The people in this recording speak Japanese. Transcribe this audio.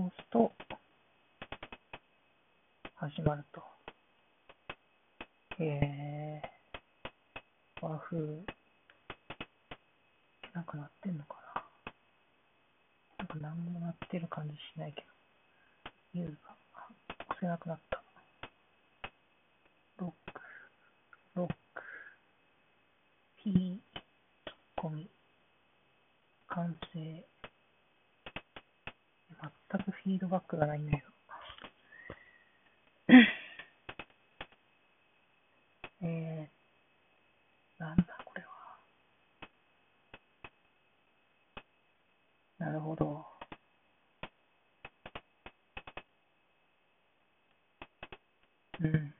これを押すと、始まると。えー、和風、なんか鳴ってんのかな。なんか何も鳴ってる感じしないけど、ユーが押せなくなった。ロック、ロック、ピー、込み、完成。フィードバックがないんだよ。えー、なんだこれは。なるほど。うん。